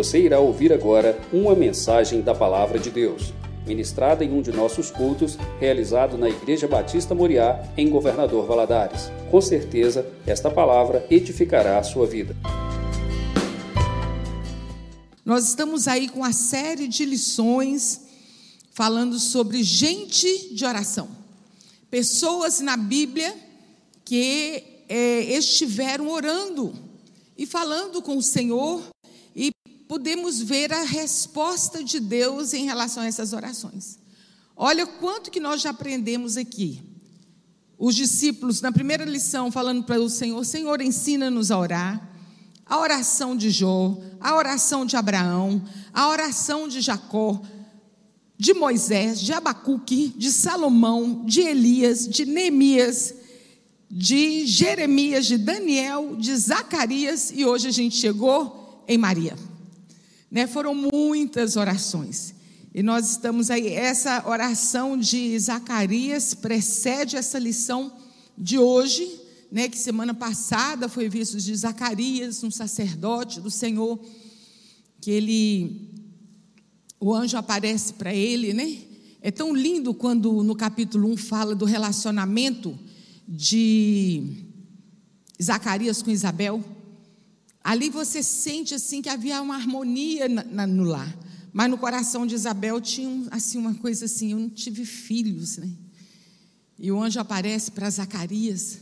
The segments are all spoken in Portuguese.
Você irá ouvir agora uma mensagem da Palavra de Deus, ministrada em um de nossos cultos, realizado na Igreja Batista Moriá, em Governador Valadares. Com certeza, esta palavra edificará a sua vida. Nós estamos aí com a série de lições falando sobre gente de oração. Pessoas na Bíblia que é, estiveram orando e falando com o Senhor podemos ver a resposta de Deus em relação a essas orações. Olha quanto que nós já aprendemos aqui. Os discípulos, na primeira lição, falando para o Senhor: Senhor, ensina-nos a orar. A oração de Jó, a oração de Abraão, a oração de Jacó, de Moisés, de Abacuque, de Salomão, de Elias, de Neemias, de Jeremias, de Daniel, de Zacarias e hoje a gente chegou em Maria. Né? Foram muitas orações. E nós estamos aí, essa oração de Zacarias precede essa lição de hoje, né, que semana passada foi visto de Zacarias, um sacerdote do Senhor, que ele o anjo aparece para ele, né? É tão lindo quando no capítulo 1 fala do relacionamento de Zacarias com Isabel. Ali você sente assim que havia uma harmonia na, na, no lar. Mas no coração de Isabel tinha assim uma coisa assim, eu não tive filhos, né? E o anjo aparece para Zacarias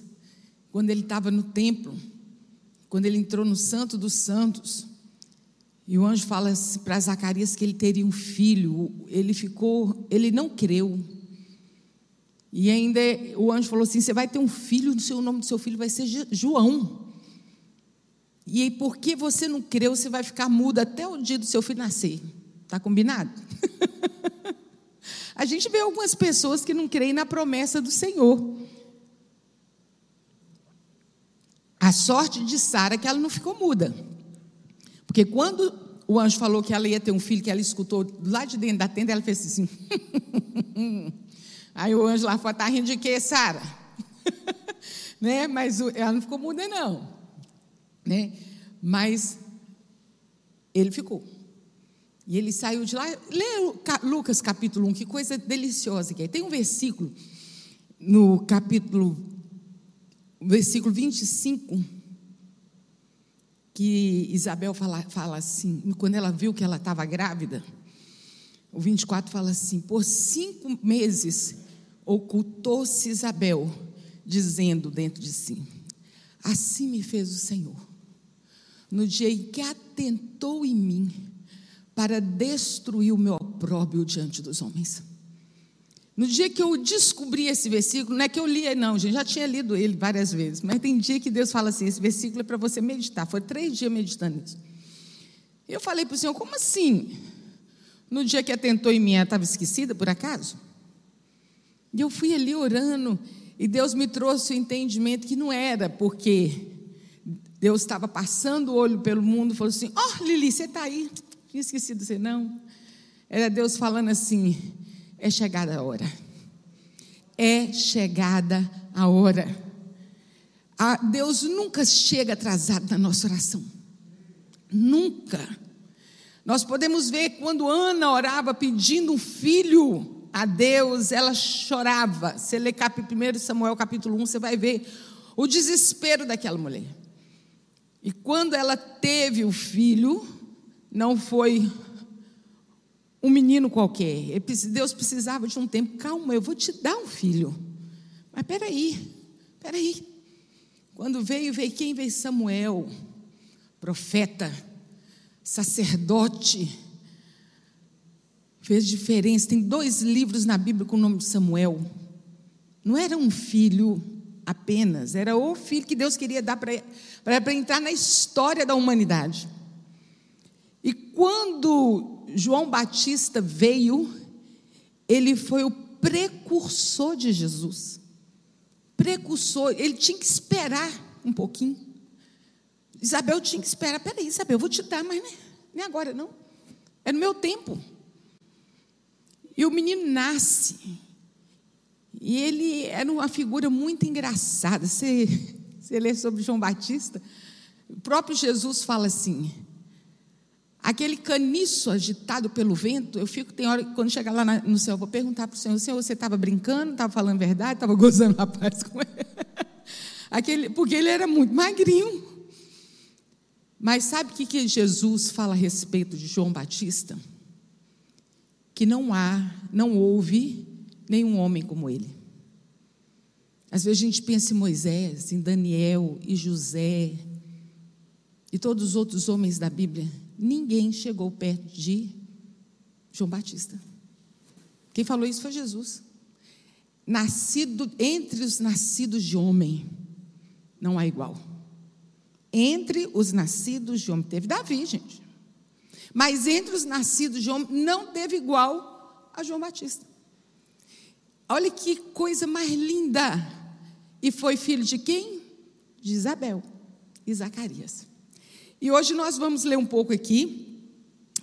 quando ele estava no templo, quando ele entrou no Santo dos Santos. E o anjo fala assim para Zacarias que ele teria um filho. Ele ficou, ele não creu. E ainda o anjo falou assim: Você vai ter um filho, o nome do seu filho vai ser João. E porque você não creu, você vai ficar mudo até o dia do seu filho nascer. Está combinado? A gente vê algumas pessoas que não creem na promessa do Senhor. A sorte de Sara é que ela não ficou muda. Porque quando o anjo falou que ela ia ter um filho, que ela escutou lá de dentro da tenda, ela fez assim. Aí o anjo lá fora, está rindo de quê, Sara? né? Mas ela não ficou muda, não. Né? Mas ele ficou. E ele saiu de lá. Lê Lucas capítulo 1, que coisa deliciosa que é. Tem um versículo no capítulo, versículo 25 que Isabel fala, fala assim, quando ela viu que ela estava grávida, o 24 fala assim: por cinco meses ocultou-se Isabel, dizendo dentro de si: Assim me fez o Senhor, no dia em que atentou em mim para destruir o meu opróbrio diante dos homens. No dia que eu descobri esse versículo, não é que eu li, não, gente, já tinha lido ele várias vezes, mas tem dia que Deus fala assim: esse versículo é para você meditar. Foi três dias meditando nisso. Eu falei para o Senhor: como assim? No dia que atentou em mim, ela estava esquecida por acaso? E eu fui ali orando, e Deus me trouxe o entendimento que não era, porque Deus estava passando o olho pelo mundo falou assim: Ó, oh, Lili, você está aí. Tinha esquecido você, não. Era Deus falando assim: é chegada a hora. É chegada a hora. Deus nunca chega atrasado na nossa oração. Nunca. Nós podemos ver quando Ana orava pedindo um filho a Deus, ela chorava. Você lê 1 Samuel capítulo 1, você vai ver o desespero daquela mulher. E quando ela teve o filho, não foi um menino qualquer. Deus precisava de um tempo. Calma, eu vou te dar um filho. Mas peraí, peraí. Quando veio, veio quem veio? Samuel, profeta, sacerdote. Fez diferença. Tem dois livros na Bíblia com o nome de Samuel. Não era um filho apenas, era o filho que Deus queria dar para entrar na história da humanidade. E quando João Batista veio, ele foi o precursor de Jesus. Precursor, ele tinha que esperar um pouquinho. Isabel tinha que esperar. Peraí, Isabel, eu vou te dar, mas nem agora, não. É no meu tempo. E o menino nasce. E ele era uma figura muito engraçada. Você, você lê sobre João Batista, o próprio Jesus fala assim: Aquele caniço agitado pelo vento, eu fico, tem hora quando chegar lá no céu, eu vou perguntar para o Senhor, Senhor, você estava brincando, estava falando verdade, estava gozando a paz com ele? Aquele, porque ele era muito magrinho. Mas sabe o que, que Jesus fala a respeito de João Batista? Que não há, não houve nenhum homem como ele. Às vezes a gente pensa em Moisés, em Daniel e José e todos os outros homens da Bíblia. Ninguém chegou perto de João Batista. Quem falou isso foi Jesus. Nascido entre os nascidos de homem, não há igual. Entre os nascidos de homem, teve Davi, gente. Mas entre os nascidos de homem, não teve igual a João Batista. Olha que coisa mais linda. E foi filho de quem? De Isabel e Zacarias. E hoje nós vamos ler um pouco aqui,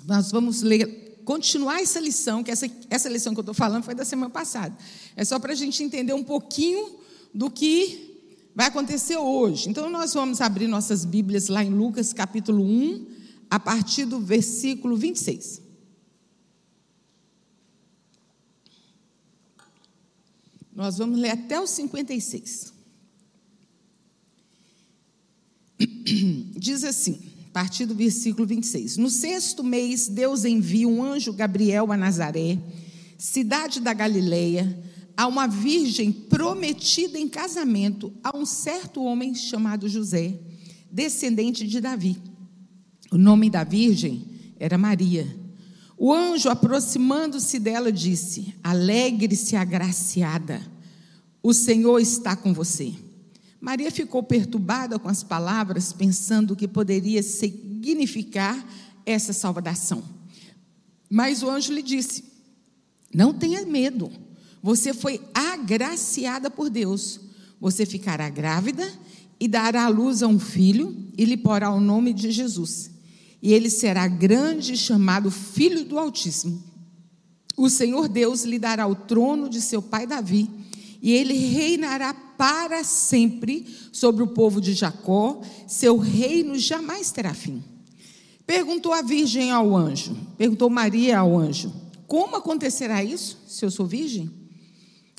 nós vamos ler, continuar essa lição, que essa, essa lição que eu estou falando foi da semana passada. É só para a gente entender um pouquinho do que vai acontecer hoje. Então nós vamos abrir nossas Bíblias lá em Lucas capítulo 1, a partir do versículo 26. Nós vamos ler até o 56. Diz assim, a partir do versículo 26. No sexto mês, Deus envia um anjo Gabriel a Nazaré, cidade da Galileia, a uma virgem prometida em casamento a um certo homem chamado José, descendente de Davi. O nome da virgem era Maria. O anjo, aproximando-se dela, disse: Alegre-se, agraciada, o Senhor está com você. Maria ficou perturbada com as palavras, pensando o que poderia significar essa salvação. Mas o anjo lhe disse: Não tenha medo, você foi agraciada por Deus. Você ficará grávida e dará à luz a um filho e lhe porá o nome de Jesus e ele será grande, chamado Filho do Altíssimo. O Senhor Deus lhe dará o trono de seu pai Davi, e ele reinará para sempre sobre o povo de Jacó, seu reino jamais terá fim. Perguntou a virgem ao anjo, perguntou Maria ao anjo: Como acontecerá isso, se eu sou virgem?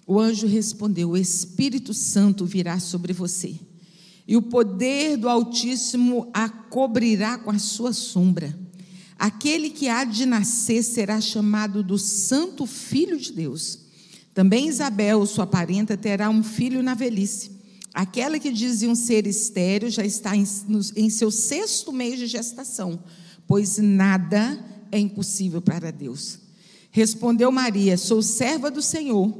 O anjo respondeu: O Espírito Santo virá sobre você e o poder do Altíssimo a cobrirá com a sua sombra. Aquele que há de nascer será chamado do Santo Filho de Deus. Também Isabel, sua parenta, terá um filho na velhice. Aquela que diziam ser estéreo já está em, em seu sexto mês de gestação, pois nada é impossível para Deus. Respondeu Maria: Sou serva do Senhor,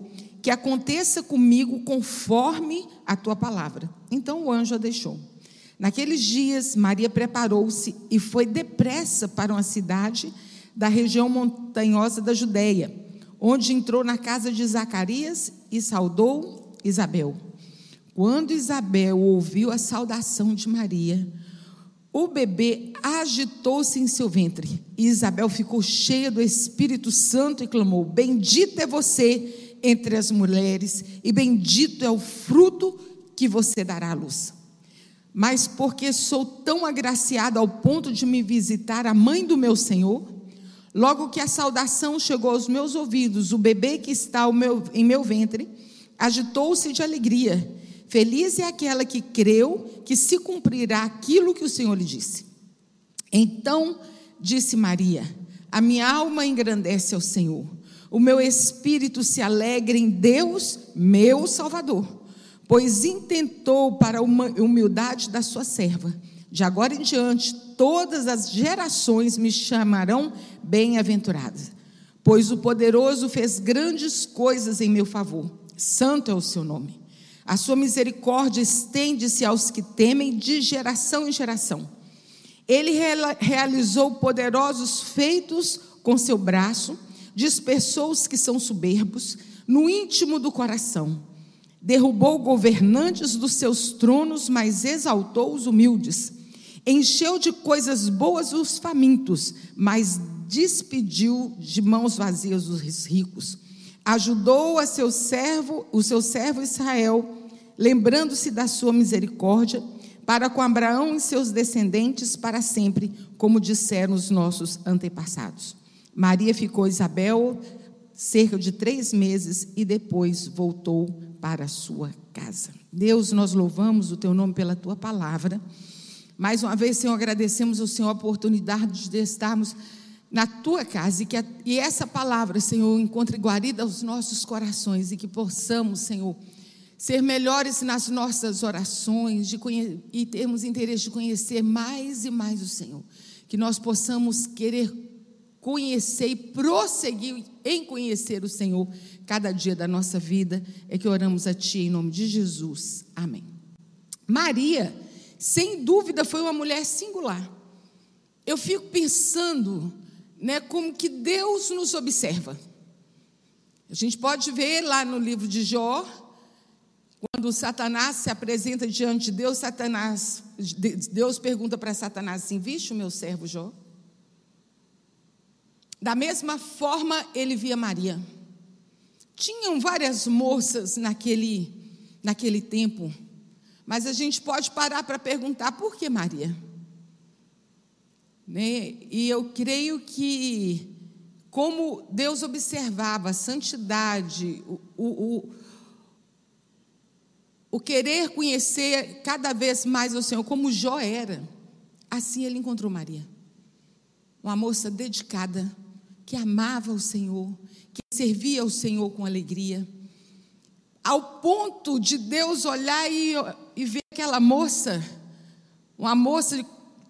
que aconteça comigo conforme a tua palavra. Então o anjo a deixou. Naqueles dias, Maria preparou-se e foi depressa para uma cidade da região montanhosa da Judéia, onde entrou na casa de Zacarias e saudou Isabel. Quando Isabel ouviu a saudação de Maria, o bebê agitou-se em seu ventre. E Isabel ficou cheia do Espírito Santo e clamou: Bendita é você entre as mulheres, e bendito é o fruto que você dará à luz. Mas porque sou tão agraciada ao ponto de me visitar a mãe do meu Senhor, logo que a saudação chegou aos meus ouvidos, o bebê que está meu, em meu ventre agitou-se de alegria. Feliz é aquela que creu que se cumprirá aquilo que o Senhor lhe disse. Então disse Maria: A minha alma engrandece ao Senhor o meu espírito se alegra em Deus, meu Salvador, pois intentou para a humildade da sua serva. De agora em diante, todas as gerações me chamarão bem-aventurada, pois o poderoso fez grandes coisas em meu favor. Santo é o seu nome. A sua misericórdia estende-se aos que temem de geração em geração. Ele realizou poderosos feitos com seu braço dispersou os que são soberbos no íntimo do coração. Derrubou governantes dos seus tronos, mas exaltou os humildes. Encheu de coisas boas os famintos, mas despediu de mãos vazias os ricos. Ajudou a seu servo, o seu servo Israel, lembrando-se da sua misericórdia, para com Abraão e seus descendentes para sempre, como disseram os nossos antepassados. Maria ficou Isabel cerca de três meses e depois voltou para sua casa. Deus, nós louvamos o teu nome pela tua palavra. Mais uma vez, Senhor, agradecemos ao Senhor a oportunidade de estarmos na tua casa e que a, e essa palavra, Senhor, encontre guarida aos nossos corações e que possamos, Senhor, ser melhores nas nossas orações de e termos interesse de conhecer mais e mais o Senhor. Que nós possamos querer conhecer e prosseguir em conhecer o Senhor cada dia da nossa vida. É que oramos a Ti em nome de Jesus. Amém. Maria, sem dúvida, foi uma mulher singular. Eu fico pensando, né, como que Deus nos observa. A gente pode ver lá no livro de Jó, quando Satanás se apresenta diante de Deus, Satanás, Deus pergunta para Satanás assim: Viste o meu servo Jó? Da mesma forma, ele via Maria. Tinham várias moças naquele, naquele tempo, mas a gente pode parar para perguntar: por que Maria? Né? E eu creio que, como Deus observava a santidade, o, o, o querer conhecer cada vez mais o Senhor, como Jó era, assim ele encontrou Maria. Uma moça dedicada, que amava o Senhor, que servia ao Senhor com alegria, ao ponto de Deus olhar e, e ver aquela moça, uma moça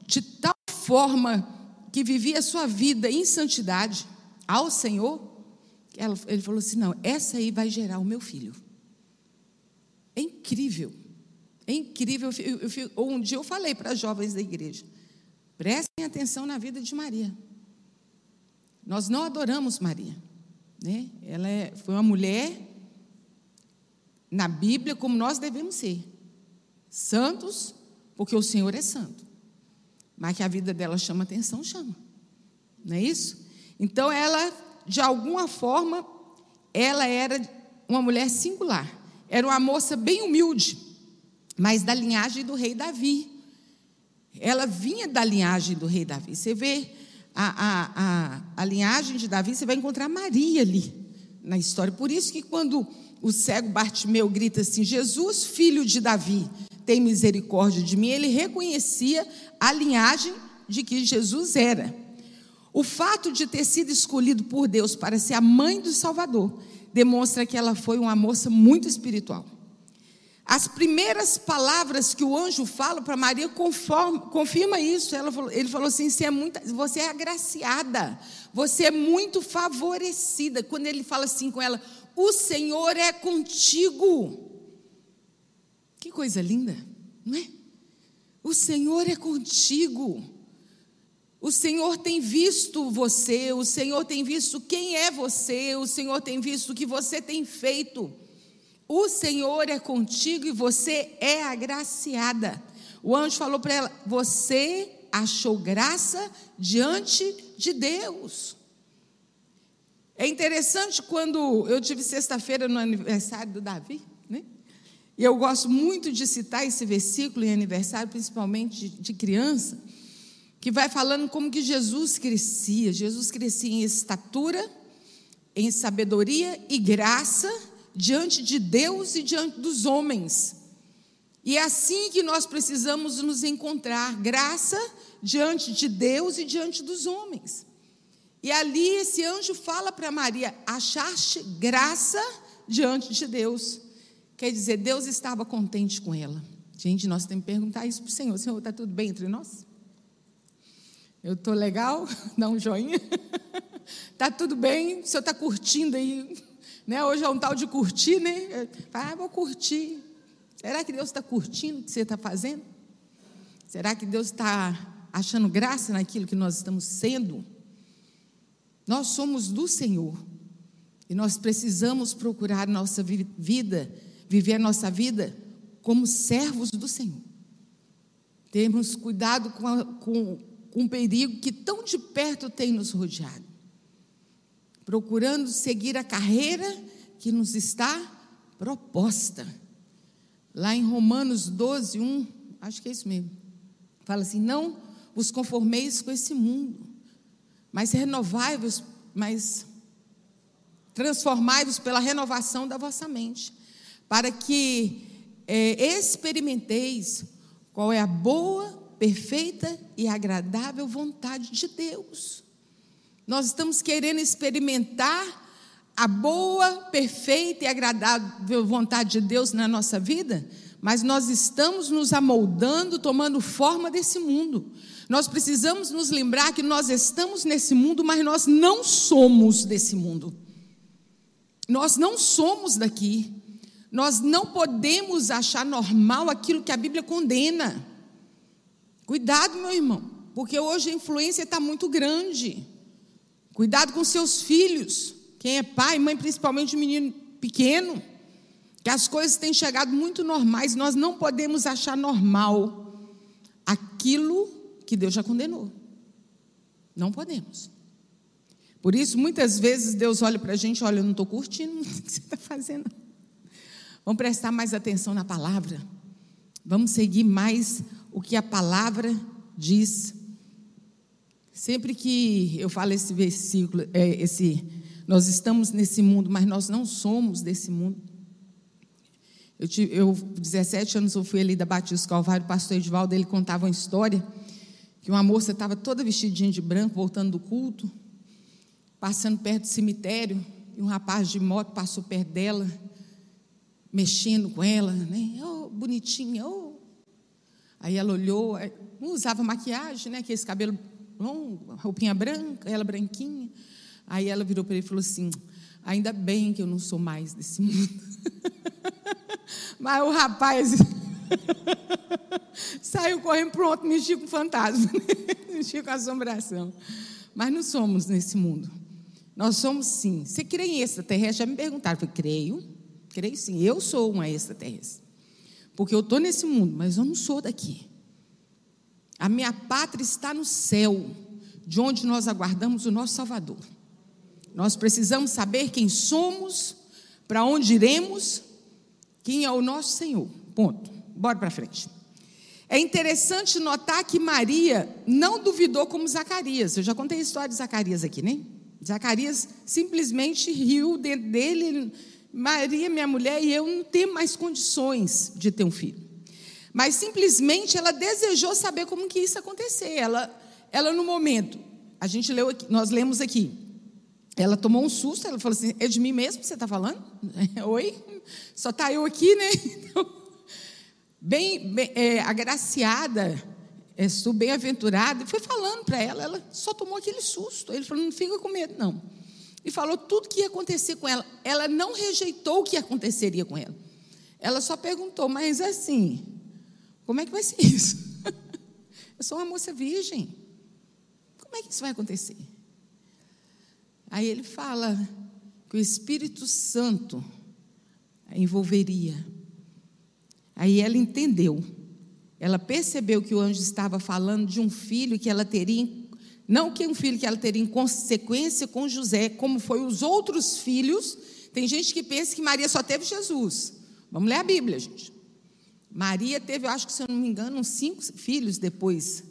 de tal forma que vivia a sua vida em santidade ao Senhor, ela, ele falou assim: não, essa aí vai gerar o meu filho. É incrível. É incrível. Eu, eu, eu, um dia eu falei para jovens da igreja: prestem atenção na vida de Maria. Nós não adoramos Maria. Né? Ela é, foi uma mulher na Bíblia como nós devemos ser. Santos, porque o Senhor é santo. Mas que a vida dela chama atenção, chama. Não é isso? Então ela, de alguma forma, ela era uma mulher singular. Era uma moça bem humilde, mas da linhagem do rei Davi. Ela vinha da linhagem do rei Davi. Você vê a, a, a, a linhagem de Davi, você vai encontrar Maria ali na história. Por isso que quando o cego Bartimeu grita assim: Jesus, filho de Davi, tem misericórdia de mim, ele reconhecia a linhagem de que Jesus era. O fato de ter sido escolhido por Deus para ser a mãe do Salvador demonstra que ela foi uma moça muito espiritual. As primeiras palavras que o anjo fala para Maria conforma, confirma isso. Falou, ele falou assim: você é, muito, você é agraciada, você é muito favorecida. Quando ele fala assim com ela, o Senhor é contigo. Que coisa linda, não é? O Senhor é contigo. O Senhor tem visto você, o Senhor tem visto quem é você, o Senhor tem visto o que você tem feito. O Senhor é contigo e você é agraciada. O anjo falou para ela: Você achou graça diante de Deus. É interessante quando eu tive sexta-feira no aniversário do Davi, né? E eu gosto muito de citar esse versículo em aniversário, principalmente de, de criança que vai falando como que Jesus crescia. Jesus crescia em estatura, em sabedoria e graça diante de Deus e diante dos homens. E é assim que nós precisamos nos encontrar, graça diante de Deus e diante dos homens. E ali esse anjo fala para Maria: achaste graça diante de Deus. Quer dizer, Deus estava contente com ela. Gente, nós temos que perguntar isso para o Senhor: Senhor, está tudo bem entre nós? Eu estou legal? Dá um joinha. Está tudo bem? O senhor está curtindo aí? Né? Hoje é um tal de curtir, né? Ah, vou curtir. Será que Deus está curtindo o que você está fazendo? Será que Deus está achando graça naquilo que nós estamos sendo? Nós somos do Senhor. E nós precisamos procurar nossa vida, viver a nossa vida como servos do Senhor. Temos cuidado com, a, com um perigo que tão de perto tem nos rodeado, procurando seguir a carreira que nos está proposta. Lá em Romanos 12, 1, Acho que é isso mesmo. Fala assim: não vos conformeis com esse mundo, mas renovai-vos, mas transformai-vos pela renovação da vossa mente, para que é, experimenteis qual é a boa, perfeita e agradável vontade de Deus. Nós estamos querendo experimentar a boa, perfeita e agradável vontade de Deus na nossa vida, mas nós estamos nos amoldando, tomando forma desse mundo. Nós precisamos nos lembrar que nós estamos nesse mundo, mas nós não somos desse mundo. Nós não somos daqui. Nós não podemos achar normal aquilo que a Bíblia condena. Cuidado, meu irmão, porque hoje a influência está muito grande. Cuidado com seus filhos. Quem é pai, mãe, principalmente o menino pequeno, que as coisas têm chegado muito normais, nós não podemos achar normal aquilo que Deus já condenou. Não podemos. Por isso, muitas vezes Deus olha para a gente, olha, eu não estou curtindo o que você está fazendo. Vamos prestar mais atenção na palavra. Vamos seguir mais o que a palavra diz. Sempre que eu falo esse versículo, é, esse, nós estamos nesse mundo, mas nós não somos desse mundo. Eu, tive, eu 17 anos, eu fui ali da Batista Calvário, o pastor Edvaldo, ele contava uma história que uma moça estava toda vestidinha de branco, voltando do culto, passando perto do cemitério, e um rapaz de moto passou perto dela, mexendo com ela, né? Oh, bonitinha, oh. Aí ela olhou, usava maquiagem, né? Aquele cabelo roupinha branca, ela branquinha. Aí ela virou para ele e falou assim: Ainda bem que eu não sou mais desse mundo. Mas o rapaz saiu correndo pronto, mexia com fantasma, mexia com assombração. Mas não somos nesse mundo. Nós somos sim. Você crê em extraterrestre? Já me perguntaram. Eu falei, creio, creio sim. Eu sou uma extraterrestre. Porque eu estou nesse mundo, mas eu não sou daqui. A minha pátria está no céu, de onde nós aguardamos o nosso Salvador. Nós precisamos saber quem somos, para onde iremos, quem é o nosso Senhor. Ponto. Bora para frente. É interessante notar que Maria não duvidou como Zacarias. Eu já contei a história de Zacarias aqui, né? Zacarias simplesmente riu dele. Maria, minha mulher, e eu não temos mais condições de ter um filho mas simplesmente ela desejou saber como que isso acontecer. Ela, ela no momento, a gente leu aqui, nós lemos aqui, ela tomou um susto, ela falou assim, é de mim mesmo que você está falando? Oi? Só está eu aqui, né? Então, bem, bem é, agraciada, estou bem aventurada, e foi falando para ela, ela só tomou aquele susto. Ele falou, não fica com medo, não. E falou tudo que ia acontecer com ela. Ela não rejeitou o que aconteceria com ela. Ela só perguntou, mas assim, como é que vai ser isso? Eu sou uma moça virgem. Como é que isso vai acontecer? Aí ele fala que o Espírito Santo a envolveria. Aí ela entendeu. Ela percebeu que o anjo estava falando de um filho que ela teria, não que um filho que ela teria em consequência com José, como foi os outros filhos. Tem gente que pensa que Maria só teve Jesus. Vamos ler a Bíblia, gente. Maria teve, acho que se eu não me engano, uns cinco filhos depois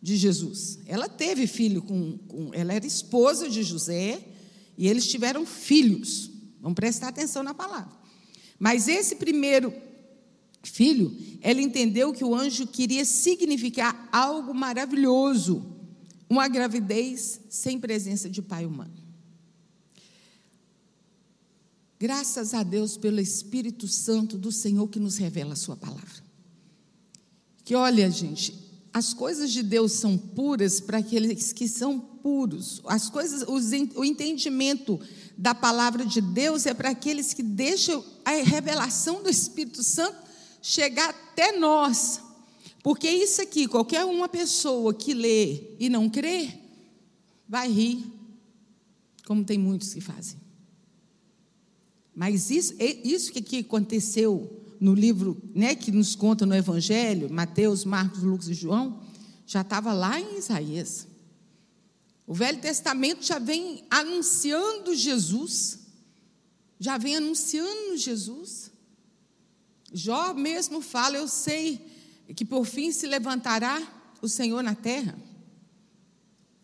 de Jesus. Ela teve filho com, com, ela era esposa de José e eles tiveram filhos. Vamos prestar atenção na palavra. Mas esse primeiro filho, ela entendeu que o anjo queria significar algo maravilhoso, uma gravidez sem presença de pai humano. Graças a Deus pelo Espírito Santo do Senhor que nos revela a Sua palavra. Que olha, gente, as coisas de Deus são puras para aqueles que são puros. As coisas, o entendimento da palavra de Deus é para aqueles que deixam a revelação do Espírito Santo chegar até nós. Porque isso aqui, qualquer uma pessoa que lê e não crê, vai rir, como tem muitos que fazem. Mas isso, isso que aconteceu no livro né, que nos conta no Evangelho, Mateus, Marcos, Lucas e João, já estava lá em Isaías. O Velho Testamento já vem anunciando Jesus, já vem anunciando Jesus. Jó mesmo fala, eu sei que por fim se levantará o Senhor na terra.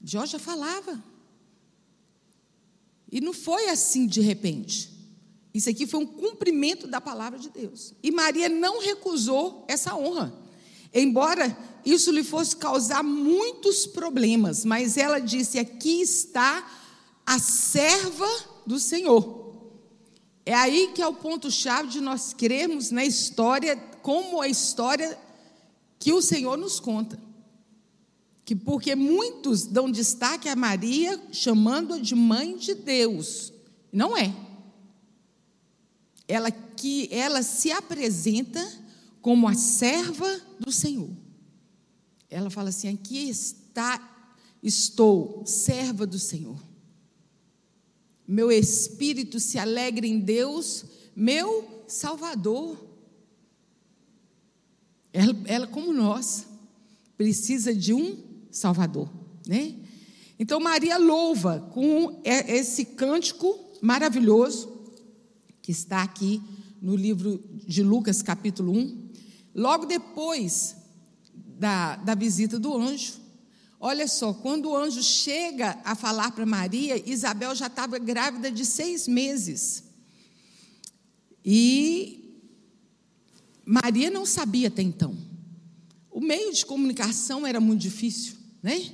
Jó já falava. E não foi assim de repente. Isso aqui foi um cumprimento da palavra de Deus. E Maria não recusou essa honra. Embora isso lhe fosse causar muitos problemas, mas ela disse: Aqui está a serva do Senhor. É aí que é o ponto-chave de nós crermos na história, como a história que o Senhor nos conta. Que porque muitos dão destaque a Maria, chamando-a de mãe de Deus. Não é. Ela que ela se apresenta como a serva do Senhor. Ela fala assim: aqui está, estou, serva do Senhor. Meu espírito se alegra em Deus, meu Salvador. Ela, ela como nós, precisa de um Salvador, né? Então Maria louva com esse cântico maravilhoso que está aqui no livro de Lucas, capítulo 1. Logo depois da, da visita do anjo, olha só, quando o anjo chega a falar para Maria, Isabel já estava grávida de seis meses. E Maria não sabia até então. O meio de comunicação era muito difícil, né?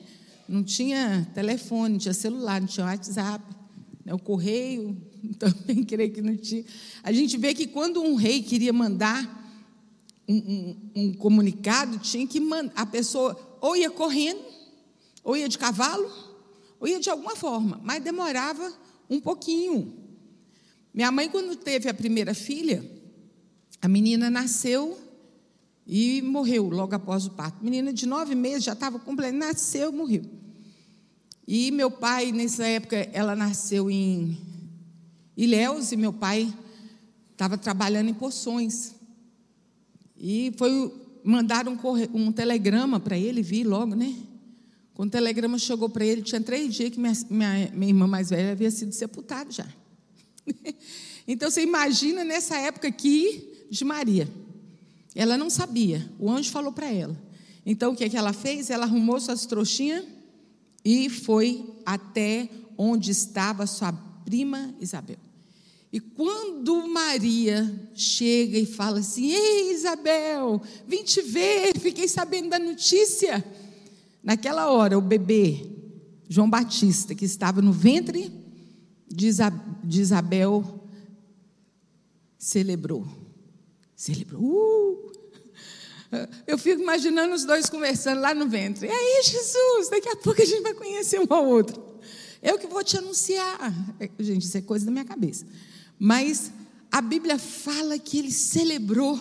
Não tinha telefone, não tinha celular, não tinha WhatsApp, né? o correio, também creio que não tinha. A gente vê que quando um rei queria mandar um, um, um comunicado, tinha que mandar, a pessoa ou ia correndo, ou ia de cavalo, ou ia de alguma forma, mas demorava um pouquinho. Minha mãe, quando teve a primeira filha, a menina nasceu e morreu logo após o parto. Menina de nove meses, já estava completa, nasceu e morreu. E meu pai, nessa época, ela nasceu em Ilhéus e meu pai estava trabalhando em poções. E foi mandaram um, um telegrama para ele vir logo, né? Quando o telegrama chegou para ele, tinha três dias que minha, minha, minha irmã mais velha havia sido sepultada já. então você imagina nessa época aqui de Maria. Ela não sabia, o anjo falou para ela. Então o que, é que ela fez? Ela arrumou suas trouxinhas e foi até onde estava sua prima Isabel. E quando Maria chega e fala assim: Ei, Isabel, vim te ver, fiquei sabendo da notícia. Naquela hora, o bebê, João Batista, que estava no ventre de Isabel, celebrou. Celebrou. Uh! Eu fico imaginando os dois conversando lá no ventre. E aí, Jesus, daqui a pouco a gente vai conhecer um ao outro. Eu que vou te anunciar. Gente, isso é coisa da minha cabeça. Mas a Bíblia fala que ele celebrou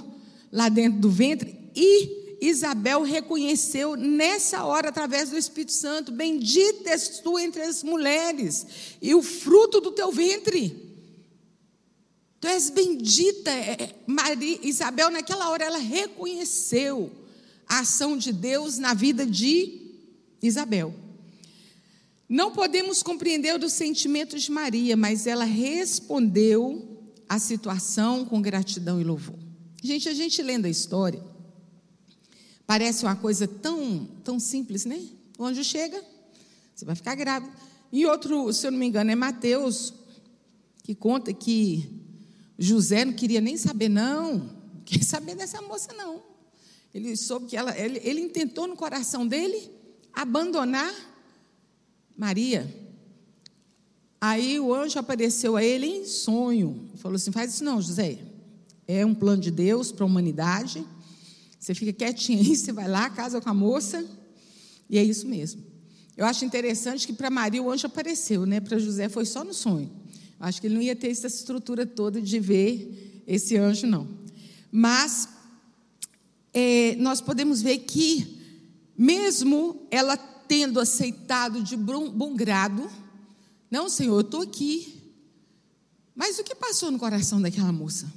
lá dentro do ventre e Isabel reconheceu nessa hora, através do Espírito Santo: Bendita és tu entre as mulheres, e o fruto do teu ventre. Tu és bendita. É, é, Maria, Isabel, naquela hora, ela reconheceu a ação de Deus na vida de Isabel. Não podemos compreender os sentimentos de Maria, mas ela respondeu à situação com gratidão e louvor. Gente, a gente lendo a história, parece uma coisa tão, tão simples, né? O anjo chega, você vai ficar grávida. E outro, se eu não me engano, é Mateus, que conta que José não queria nem saber, não, não queria saber dessa moça, não. Ele soube que ela, ele, ele intentou no coração dele abandonar Maria. Aí o anjo apareceu a ele em sonho. Falou assim: faz isso não, José. É um plano de Deus para a humanidade. Você fica quietinho aí, você vai lá, casa com a moça. E é isso mesmo. Eu acho interessante que para Maria o anjo apareceu, né? Para José foi só no sonho. Eu acho que ele não ia ter essa estrutura toda de ver esse anjo, não. Mas é, nós podemos ver que, mesmo ela tendo aceitado de bom grado, não, Senhor, eu estou aqui. Mas o que passou no coração daquela moça?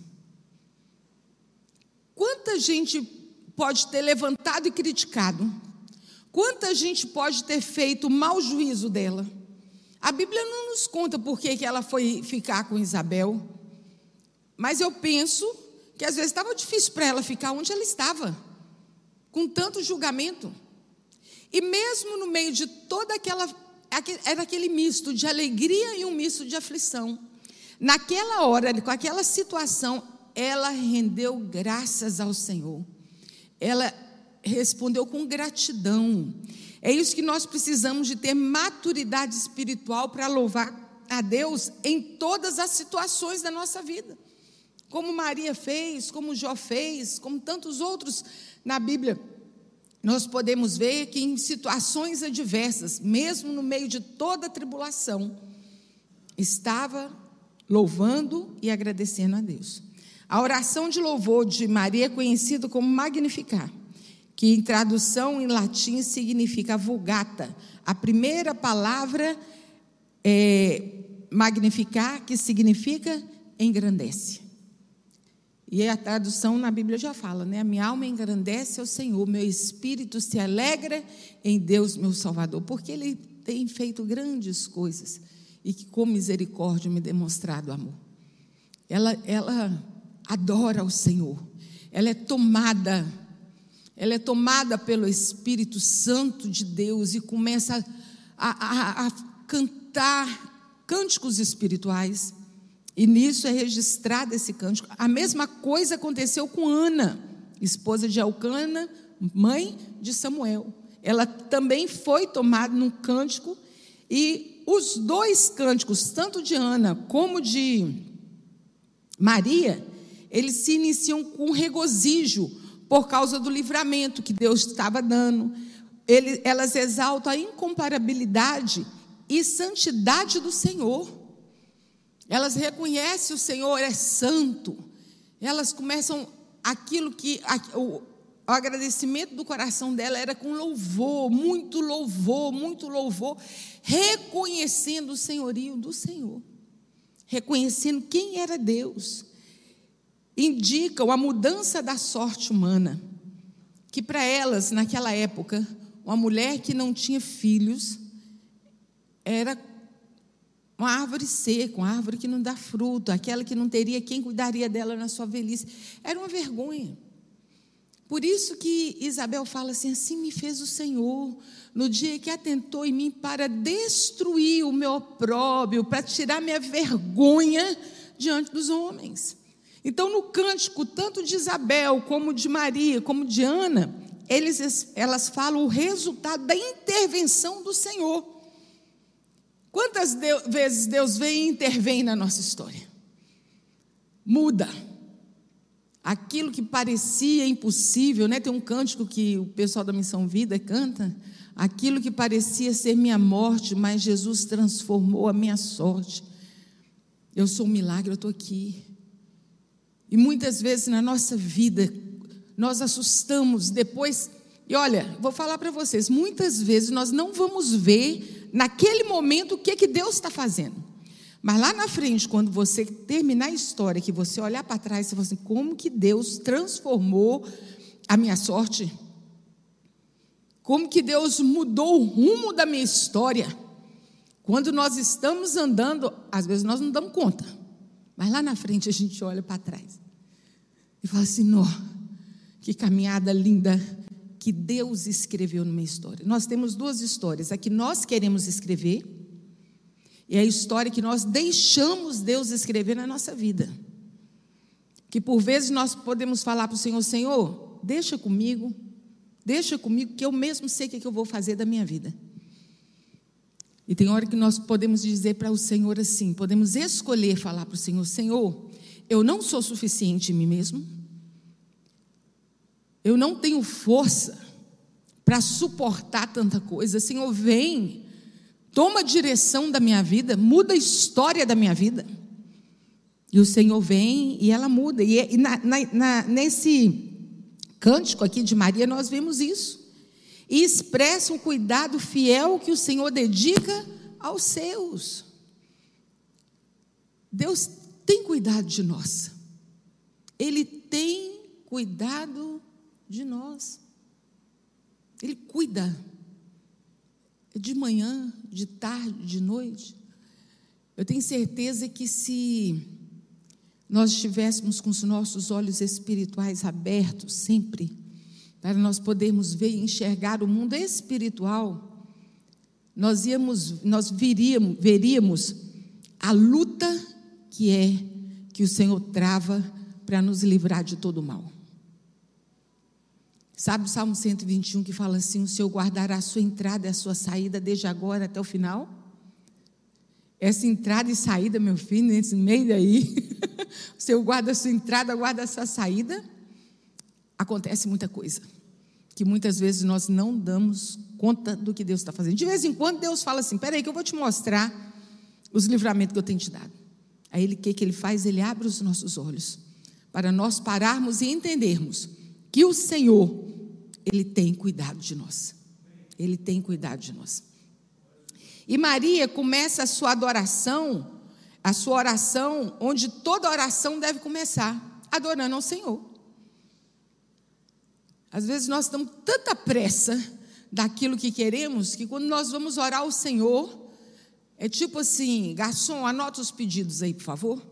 Quanta gente pode ter levantado e criticado? Quanta gente pode ter feito mau juízo dela? A Bíblia não nos conta por que, que ela foi ficar com Isabel, mas eu penso que às vezes estava difícil para ela ficar onde ela estava. com tanto julgamento. E mesmo no meio de toda aquela. Era aquele misto de alegria e um misto de aflição. Naquela hora, com aquela situação, ela rendeu graças ao Senhor. Ela respondeu com gratidão. É isso que nós precisamos de ter maturidade espiritual para louvar a Deus em todas as situações da nossa vida. Como Maria fez, como Jó fez, como tantos outros na Bíblia. Nós podemos ver que em situações adversas, mesmo no meio de toda a tribulação, estava louvando e agradecendo a Deus. A oração de louvor de Maria é conhecida como Magnificar que em tradução em latim significa vulgata. A primeira palavra é magnificar, que significa engrandece. E a tradução na Bíblia já fala, né? A minha alma engrandece ao Senhor, meu espírito se alegra em Deus, meu Salvador, porque Ele tem feito grandes coisas e que com misericórdia me demonstrado amor. Ela, ela adora o Senhor, ela é tomada ela é tomada pelo Espírito Santo de Deus e começa a, a, a cantar cânticos espirituais. E nisso é registrado esse cântico. A mesma coisa aconteceu com Ana, esposa de Elcana, mãe de Samuel. Ela também foi tomada num cântico, e os dois cânticos, tanto de Ana como de Maria, eles se iniciam com regozijo, por causa do livramento que Deus estava dando. Ele, elas exaltam a incomparabilidade e santidade do Senhor. Elas reconhecem o Senhor é santo. Elas começam aquilo que o, agradecimento do coração dela era com louvor, muito louvor, muito louvor, reconhecendo o senhorio do Senhor, reconhecendo quem era Deus indicam a mudança da sorte humana, que para elas, naquela época, uma mulher que não tinha filhos era uma árvore seca, uma árvore que não dá fruto, aquela que não teria quem cuidaria dela na sua velhice. Era uma vergonha. Por isso que Isabel fala assim: assim me fez o Senhor, no dia que atentou em mim para destruir o meu opróbio, para tirar minha vergonha diante dos homens. Então, no cântico, tanto de Isabel, como de Maria, como de Ana, eles, elas falam o resultado da intervenção do Senhor. Quantas vezes Deus vem e intervém na nossa história? Muda. Aquilo que parecia impossível, né? Tem um cântico que o pessoal da Missão Vida canta. Aquilo que parecia ser minha morte, mas Jesus transformou a minha sorte. Eu sou um milagre, eu estou aqui. E muitas vezes na nossa vida, nós assustamos depois. E olha, vou falar para vocês: muitas vezes nós não vamos ver naquele momento o que, que Deus está fazendo. Mas lá na frente, quando você terminar a história, que você olhar para trás, você fala assim: como que Deus transformou a minha sorte? Como que Deus mudou o rumo da minha história? Quando nós estamos andando, às vezes nós não damos conta, mas lá na frente a gente olha para trás e fala assim: Nó, que caminhada linda que Deus escreveu numa história. Nós temos duas histórias: a que nós queremos escrever e a história que nós deixamos Deus escrever na nossa vida. Que por vezes nós podemos falar para o Senhor: Senhor, deixa comigo, deixa comigo, que eu mesmo sei o que eu vou fazer da minha vida. E tem hora que nós podemos dizer para o Senhor assim, podemos escolher falar para o Senhor: Senhor, eu não sou suficiente em mim mesmo, eu não tenho força para suportar tanta coisa. Senhor, vem, toma a direção da minha vida, muda a história da minha vida. E o Senhor vem e ela muda. E, é, na, na, nesse cântico aqui de Maria, nós vemos isso. E expressa um cuidado fiel que o Senhor dedica aos seus. Deus tem cuidado de nós. Ele tem cuidado de nós. Ele cuida. De manhã, de tarde, de noite. Eu tenho certeza que se nós estivéssemos com os nossos olhos espirituais abertos sempre, para nós podermos ver e enxergar o mundo espiritual, nós íamos, nós viríamos, veríamos a luta que é que o Senhor trava para nos livrar de todo o mal. Sabe o Salmo 121 que fala assim: O Senhor guardará a sua entrada e a sua saída desde agora até o final? Essa entrada e saída, meu filho, nesse meio aí, o Senhor guarda a sua entrada, guarda a sua saída. Acontece muita coisa que muitas vezes nós não damos conta do que Deus está fazendo. De vez em quando Deus fala assim: peraí, que eu vou te mostrar os livramentos que eu tenho te dado. Aí ele, o que, que ele faz? Ele abre os nossos olhos para nós pararmos e entendermos que o Senhor ele tem cuidado de nós. Ele tem cuidado de nós. E Maria começa a sua adoração, a sua oração, onde toda oração deve começar, adorando ao Senhor. Às vezes nós damos tanta pressa daquilo que queremos, que quando nós vamos orar ao Senhor, é tipo assim, garçom, anota os pedidos aí, por favor.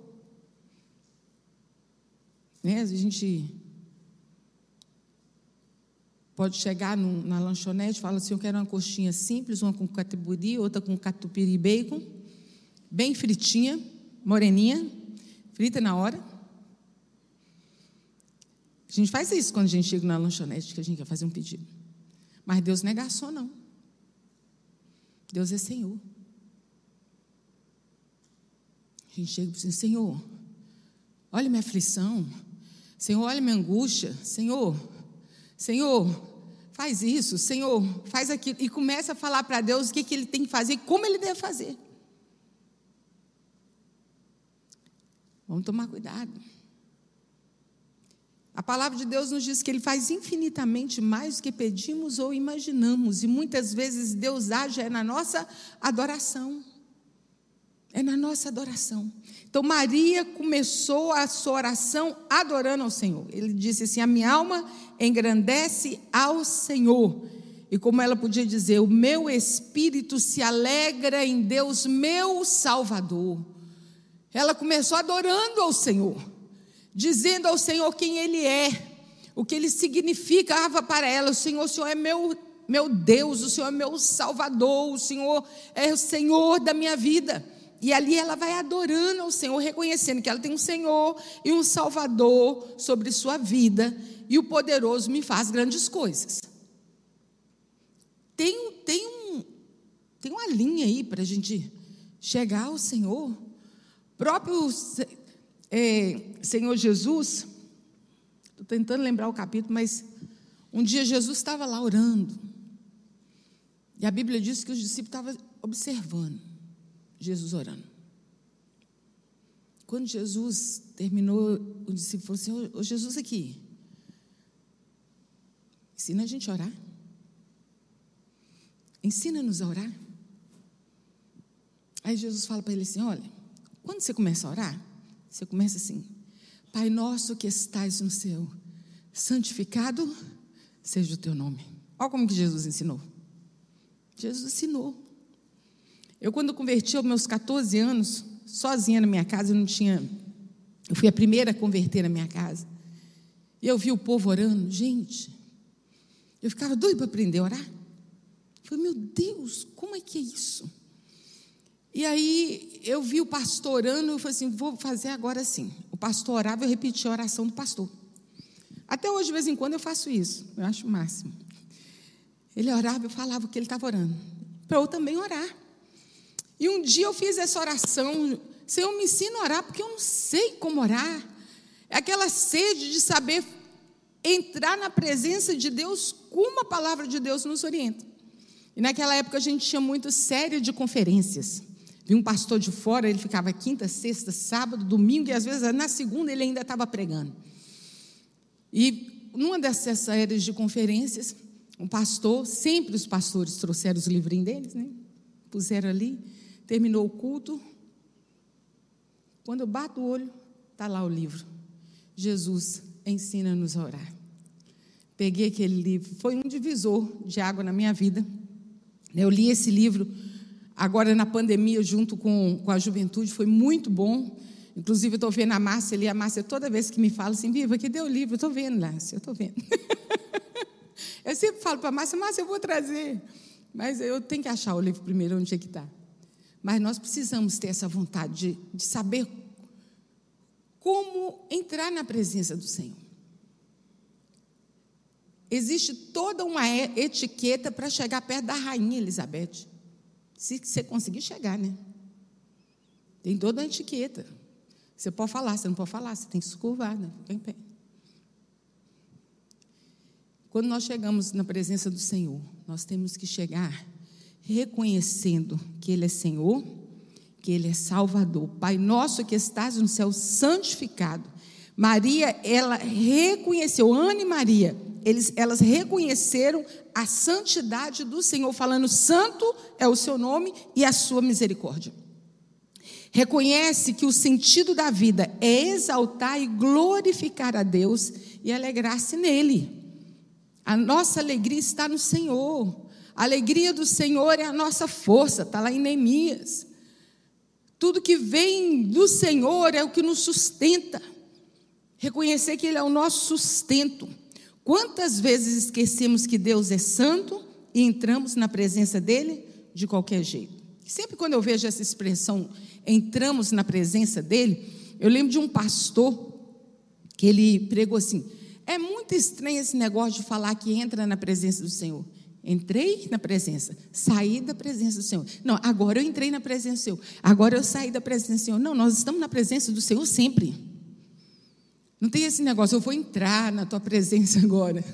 Né? A gente Pode chegar na lanchonete e falar assim: eu quero uma coxinha simples, uma com catupiry, outra com catupiry e bacon, bem fritinha, moreninha, frita na hora. A gente faz isso quando a gente chega na lanchonete, que a gente quer fazer um pedido. Mas Deus não é garçom, não. Deus é Senhor. A gente chega e diz assim, Senhor, olha minha aflição. Senhor, olha minha angústia. Senhor, Senhor, faz isso, Senhor, faz aquilo. E começa a falar para Deus o que, que ele tem que fazer e como ele deve fazer. Vamos tomar cuidado. A palavra de Deus nos diz que Ele faz infinitamente mais do que pedimos ou imaginamos, e muitas vezes Deus age na nossa adoração. É na nossa adoração. Então, Maria começou a sua oração adorando ao Senhor. Ele disse assim: A minha alma engrandece ao Senhor. E como ela podia dizer, o meu espírito se alegra em Deus, meu Salvador. Ela começou adorando ao Senhor, dizendo ao Senhor quem Ele é, o que Ele significava para ela. O Senhor, o Senhor é meu, meu Deus, o Senhor é meu Salvador, o Senhor é o Senhor da minha vida. E ali ela vai adorando ao Senhor, reconhecendo que ela tem um Senhor e um Salvador sobre sua vida e o poderoso me faz grandes coisas. Tem, tem, um, tem uma linha aí para a gente chegar ao Senhor. Próprio é, Senhor Jesus, estou tentando lembrar o capítulo, mas um dia Jesus estava lá orando. E a Bíblia diz que os discípulos estavam observando Jesus orando. Quando Jesus terminou, o discípulo falou assim: Ô Jesus, aqui, Ensina a gente a orar. Ensina-nos a orar. Aí Jesus fala para ele assim: olha, quando você começa a orar, você começa assim: Pai nosso que estais no céu, santificado seja o teu nome. Olha como que Jesus ensinou. Jesus ensinou. Eu, quando converti aos meus 14 anos, sozinha na minha casa, eu não tinha. Eu fui a primeira a converter na minha casa. E eu vi o povo orando. Gente, eu ficava doido para aprender a orar. Eu falei, meu Deus, como é que é isso? E aí eu vi o pastor orando, eu falei assim, vou fazer agora assim. O pastor orava, eu repetia a oração do pastor. Até hoje, de vez em quando, eu faço isso. Eu acho o máximo. Ele orava, eu falava o que ele estava orando. Para eu também orar. E um dia eu fiz essa oração. Senhor, me ensina a orar, porque eu não sei como orar. É aquela sede de saber entrar na presença de Deus como a palavra de Deus nos orienta. E naquela época a gente tinha muito série de conferências. Vi um pastor de fora, ele ficava quinta, sexta, sábado, domingo, e às vezes na segunda ele ainda estava pregando. E numa dessas séries de conferências, um pastor, sempre os pastores trouxeram os livrinhos deles, né? Puseram ali, terminou o culto. Quando eu bato o olho, está lá o livro. Jesus ensina-nos a orar. Peguei aquele livro, foi um divisor de água na minha vida. Eu li esse livro agora na pandemia, junto com, com a juventude, foi muito bom. Inclusive, estou vendo a Márcia ali, a Márcia toda vez que me fala assim, Viva, que deu o livro? Estou vendo, Lácia, eu estou vendo. Eu sempre falo para a Márcia, Márcia, eu vou trazer. Mas eu tenho que achar o livro primeiro onde é que está. Mas nós precisamos ter essa vontade de, de saber como entrar na presença do Senhor. Existe toda uma etiqueta para chegar perto da rainha Elizabeth. Se você conseguir chegar, né? Tem toda a etiqueta. Você pode falar, você não pode falar, você tem que se curvar, né? Fica em pé. Quando nós chegamos na presença do Senhor, nós temos que chegar reconhecendo que Ele é Senhor, que Ele é Salvador. Pai nosso que estás no céu, santificado. Maria, ela reconheceu, Ana e Maria, eles, elas reconheceram a santidade do Senhor, falando: Santo é o seu nome e a sua misericórdia. Reconhece que o sentido da vida é exaltar e glorificar a Deus e alegrar-se nele. A nossa alegria está no Senhor. A alegria do Senhor é a nossa força, está lá em Neemias. Tudo que vem do Senhor é o que nos sustenta. Reconhecer que Ele é o nosso sustento. Quantas vezes esquecemos que Deus é santo e entramos na presença dEle de qualquer jeito? Sempre quando eu vejo essa expressão, entramos na presença dEle, eu lembro de um pastor que ele pregou assim: é muito estranho esse negócio de falar que entra na presença do Senhor. Entrei na presença, saí da presença do Senhor. Não, agora eu entrei na presença do Senhor. Agora eu saí da presença do Senhor. Não, nós estamos na presença do Senhor sempre. Não tem esse negócio, eu vou entrar na tua presença agora.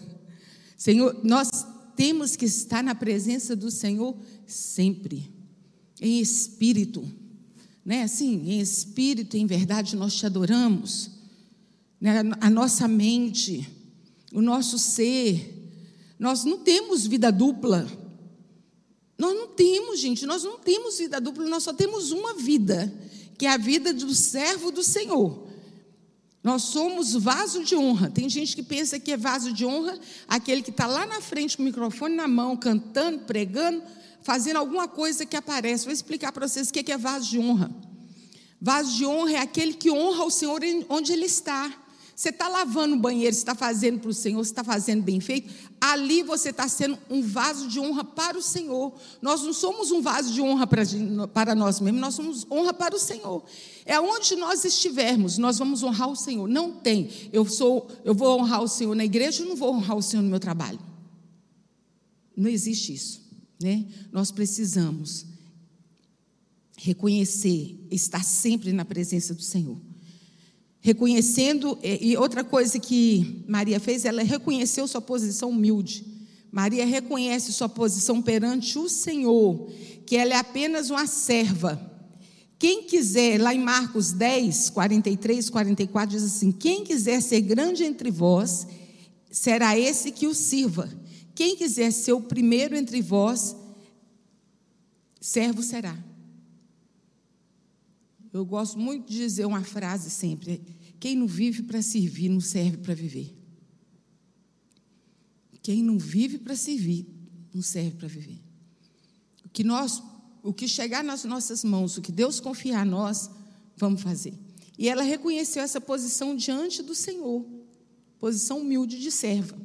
Senhor, nós temos que estar na presença do Senhor sempre, em espírito. Né? Assim, em espírito, em verdade, nós te adoramos. Né? A nossa mente, o nosso ser, nós não temos vida dupla. Nós não temos, gente, nós não temos vida dupla, nós só temos uma vida, que é a vida do servo do Senhor. Nós somos vaso de honra. Tem gente que pensa que é vaso de honra aquele que está lá na frente com o microfone na mão, cantando, pregando, fazendo alguma coisa que aparece. Vou explicar para vocês o que é vaso de honra. Vaso de honra é aquele que honra o Senhor onde ele está. Você está lavando o banheiro, você está fazendo para o Senhor, você está fazendo bem feito, ali você está sendo um vaso de honra para o Senhor. Nós não somos um vaso de honra para, para nós mesmos, nós somos honra para o Senhor. É onde nós estivermos, nós vamos honrar o Senhor. Não tem, eu sou, eu vou honrar o Senhor na igreja, eu não vou honrar o Senhor no meu trabalho. Não existe isso, né? Nós precisamos reconhecer, estar sempre na presença do Senhor reconhecendo, e outra coisa que Maria fez, ela reconheceu sua posição humilde. Maria reconhece sua posição perante o Senhor, que ela é apenas uma serva. Quem quiser, lá em Marcos 10, 43, 44, diz assim: Quem quiser ser grande entre vós, será esse que o sirva. Quem quiser ser o primeiro entre vós, servo será. Eu gosto muito de dizer uma frase sempre: quem não vive para servir não serve para viver. Quem não vive para servir não serve para viver. O que nós, o que chegar nas nossas mãos, o que Deus confiar a nós, vamos fazer. E ela reconheceu essa posição diante do Senhor, posição humilde de serva.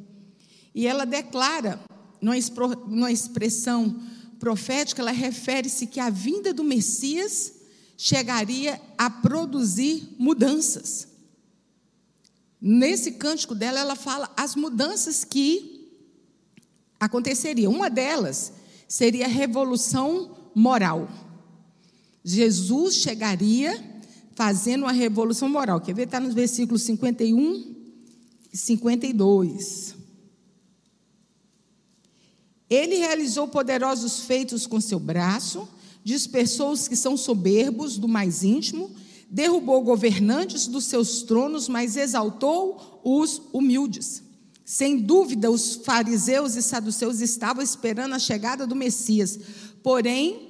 E ela declara, numa expressão profética, ela refere-se que a vinda do Messias chegaria a produzir mudanças. Nesse cântico dela, ela fala as mudanças que aconteceriam. Uma delas seria a revolução moral. Jesus chegaria fazendo uma revolução moral. Quer ver? Está nos versículos 51 e 52. Ele realizou poderosos feitos com seu braço dispersou os que são soberbos do mais íntimo, derrubou governantes dos seus tronos, mas exaltou os humildes. Sem dúvida, os fariseus e saduceus estavam esperando a chegada do Messias. Porém,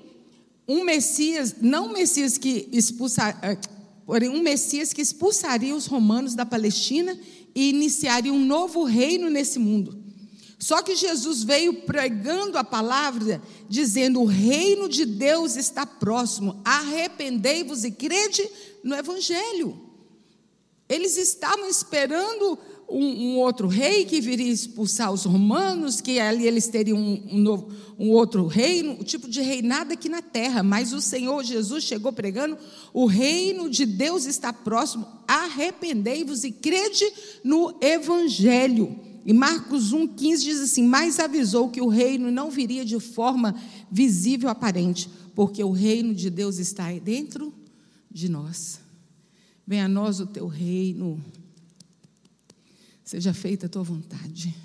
um Messias, não um Messias que expulsar, eh, porém um Messias que expulsaria os romanos da Palestina e iniciaria um novo reino nesse mundo. Só que Jesus veio pregando a palavra, dizendo: o reino de Deus está próximo, arrependei-vos e crede no Evangelho. Eles estavam esperando um, um, outro rei que viria expulsar os romanos, que ali eles teriam um, um, novo, um outro reino, o tipo de reinado aqui na terra. Mas o Senhor Jesus chegou pregando: o reino de Deus está próximo, arrependei-vos e crede no Evangelho. E Marcos 1,15 diz assim: Mas avisou que o reino não viria de forma visível, aparente, porque o reino de Deus está dentro de nós. Venha a nós o teu reino Seja feita a tua vontade.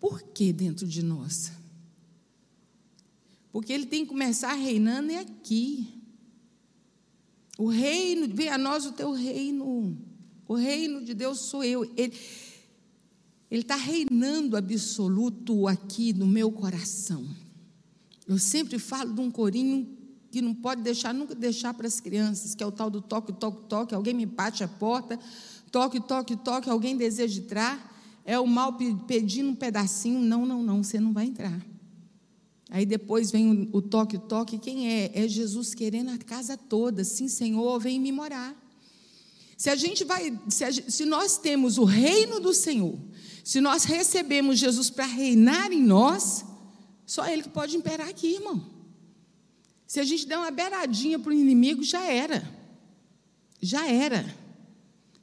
Por que dentro de nós? Porque ele tem que começar reinando é aqui. O reino, venha a nós o teu reino. O reino de Deus sou eu. Ele está reinando absoluto aqui no meu coração. Eu sempre falo de um corinho que não pode deixar, nunca deixar para as crianças, que é o tal do toque, toque, toque, alguém me bate a porta, Toque, toque, toque, alguém deseja entrar. É o mal pedindo um pedacinho. Não, não, não, você não vai entrar. Aí depois vem o toque, toque. Quem é? É Jesus querendo a casa toda. Sim, Senhor, vem me morar. Se a gente vai, se, a, se nós temos o reino do Senhor, se nós recebemos Jesus para reinar em nós, só Ele que pode imperar aqui, irmão. Se a gente der uma beiradinha para o inimigo, já era. Já era.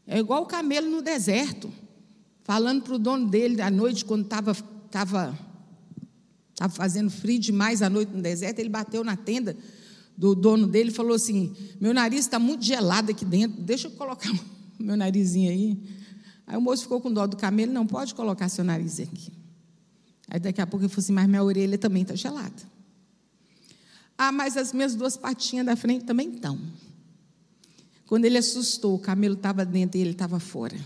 É igual o camelo no deserto, falando para o dono dele à noite, quando estava tava, tava fazendo frio demais à noite no deserto, ele bateu na tenda do dono dele falou assim: Meu nariz está muito gelado aqui dentro, deixa eu colocar meu narizinho aí. Aí o moço ficou com dó do camelo, não pode colocar seu nariz aqui. Aí daqui a pouco ele falou assim: Mas minha orelha também está gelada. Ah, mas as minhas duas patinhas da frente também estão. Quando ele assustou, o camelo estava dentro e ele estava fora.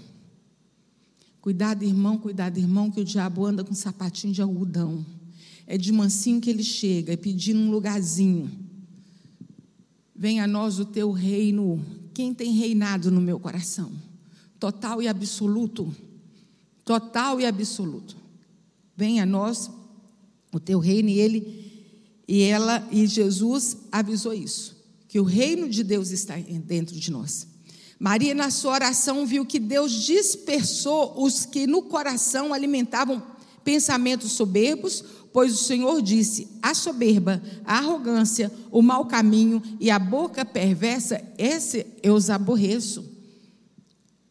Cuidado, irmão, cuidado, irmão, que o diabo anda com sapatinho de algodão. É de mansinho que ele chega, é pedindo um lugarzinho. Venha a nós o teu reino. Quem tem reinado no meu coração? Total e absoluto. Total e absoluto. Venha a nós o teu reino e ele e ela e Jesus avisou isso que o reino de Deus está dentro de nós. Maria, na sua oração, viu que Deus dispersou os que no coração alimentavam pensamentos soberbos, pois o Senhor disse: a soberba, a arrogância, o mau caminho e a boca perversa, esse eu os aborreço.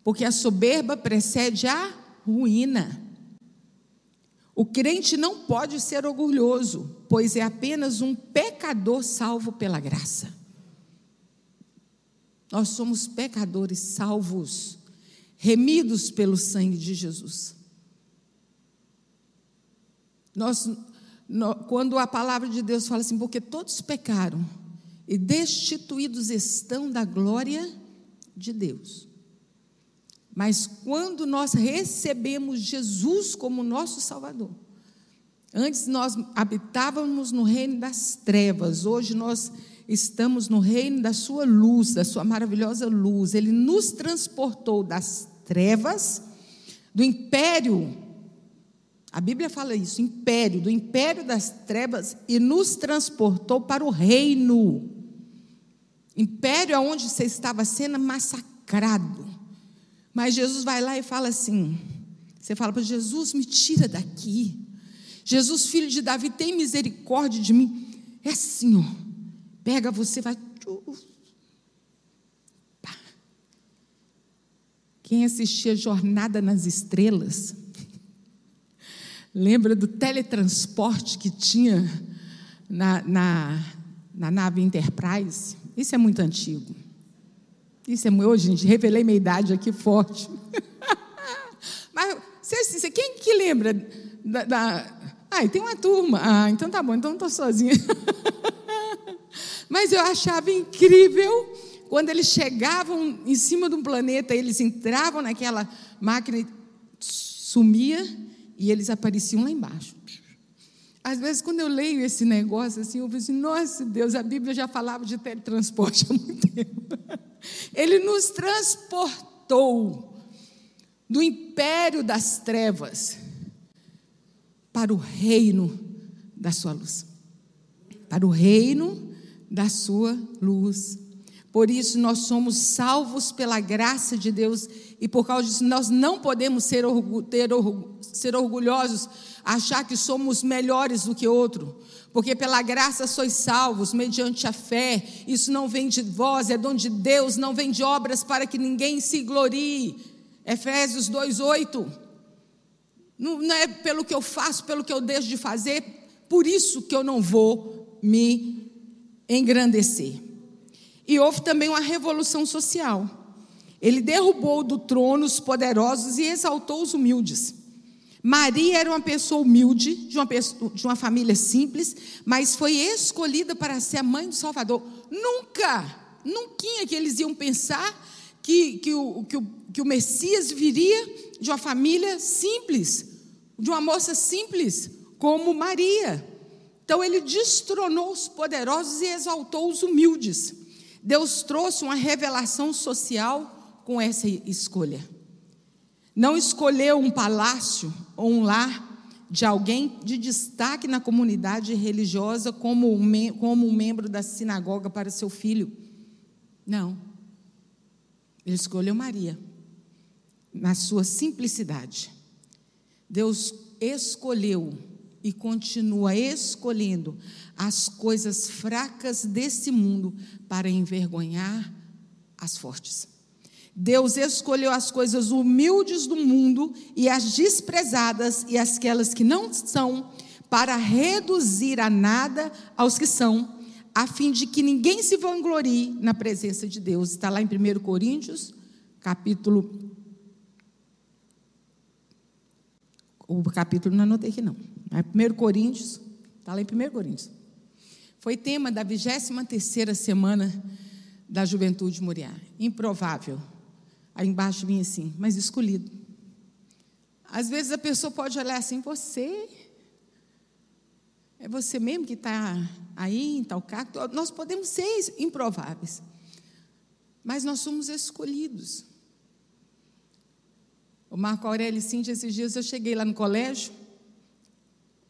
Porque a soberba precede a ruína. O crente não pode ser orgulhoso, pois é apenas um pecador salvo pela graça. Nós somos pecadores salvos, remidos pelo sangue de Jesus. Nós, quando a palavra de Deus fala assim, porque todos pecaram e destituídos estão da glória de Deus. Mas quando nós recebemos Jesus como nosso Salvador, antes nós habitávamos no reino das trevas, hoje nós estamos no reino da sua luz, da sua maravilhosa luz. Ele nos transportou das trevas, do império, a Bíblia fala isso, império, do império das trevas, e nos transportou para o reino. Império aonde você estava sendo massacrado. Mas Jesus vai lá e fala assim: você fala para Jesus, me tira daqui. Jesus, filho de Davi, tem misericórdia de mim. É assim, ó pega você, vai. Quem assistia Jornada nas Estrelas, lembra do teletransporte que tinha na, na, na nave Enterprise? Isso é muito antigo. Isso é hoje, gente, revelei minha idade aqui forte. Mas você, quem que lembra da, da... Ah, tem uma turma. Ah, então tá bom, então não estou sozinha. Mas eu achava incrível quando eles chegavam em cima de um planeta, eles entravam naquela máquina sumia e eles apareciam lá embaixo. Às vezes, quando eu leio esse negócio assim, eu penso assim, nossa Deus, a Bíblia já falava de teletransporte há muito tempo. Ele nos transportou do império das trevas para o reino da sua luz. Para o reino da sua luz, Por isso, nós somos salvos pela graça de Deus e por causa disso, nós não podemos ser, ter, ser orgulhosos, achar que somos melhores do que outro, porque pela graça sois salvos, mediante a fé. Isso não vem de vós, é dom de Deus, não vem de obras para que ninguém se glorie. Efésios 2,8. Não, não é pelo que eu faço, pelo que eu deixo de fazer, por isso que eu não vou me engrandecer. E houve também uma revolução social. Ele derrubou do trono os poderosos e exaltou os humildes. Maria era uma pessoa humilde, de uma, pessoa, de uma família simples, mas foi escolhida para ser a mãe do Salvador. Nunca, nunca que eles iam pensar que, que, o, que, o, que o Messias viria de uma família simples, de uma moça simples, como Maria. Então ele destronou os poderosos e exaltou os humildes. Deus trouxe uma revelação social com essa escolha. Não escolheu um palácio ou um lar de alguém de destaque na comunidade religiosa como um, como um membro da sinagoga para seu filho. Não. Ele escolheu Maria, na sua simplicidade. Deus escolheu e continua escolhendo as coisas fracas desse mundo para envergonhar as fortes. Deus escolheu as coisas humildes do mundo e as desprezadas e aquelas que não são, para reduzir a nada aos que são, a fim de que ninguém se vanglorie na presença de Deus. Está lá em 1 Coríntios, capítulo. O capítulo não anotei aqui, não. É 1 Coríntios, está lá em 1 Coríntios. Foi tema da 23 semana da Juventude Moriá. Improvável. Aí embaixo vinha assim, mas escolhido. Às vezes a pessoa pode olhar assim, você. É você mesmo que está aí em tal cargo. Nós podemos ser improváveis. Mas nós somos escolhidos. O Marco Aurélio Cintia, esses dias eu cheguei lá no colégio.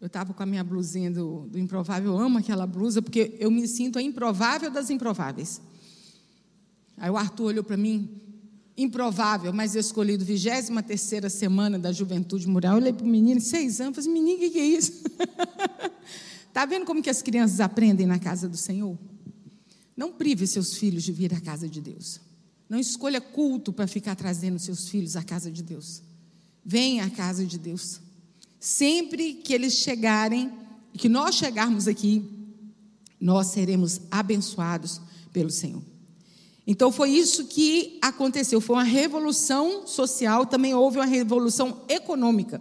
Eu estava com a minha blusinha do, do improvável, eu amo aquela blusa, porque eu me sinto a improvável das improváveis. Aí o Arthur olhou para mim, improvável, mas escolhido, 23 terceira semana da juventude mural. Eu olhei para o menino, seis anos, falei, menino, o que, que é isso? Está vendo como que as crianças aprendem na casa do Senhor? Não prive seus filhos de vir à casa de Deus. Não escolha culto para ficar trazendo seus filhos à casa de Deus. Venha à casa de Deus. Sempre que eles chegarem, que nós chegarmos aqui, nós seremos abençoados pelo Senhor. Então foi isso que aconteceu, foi uma revolução social, também houve uma revolução econômica.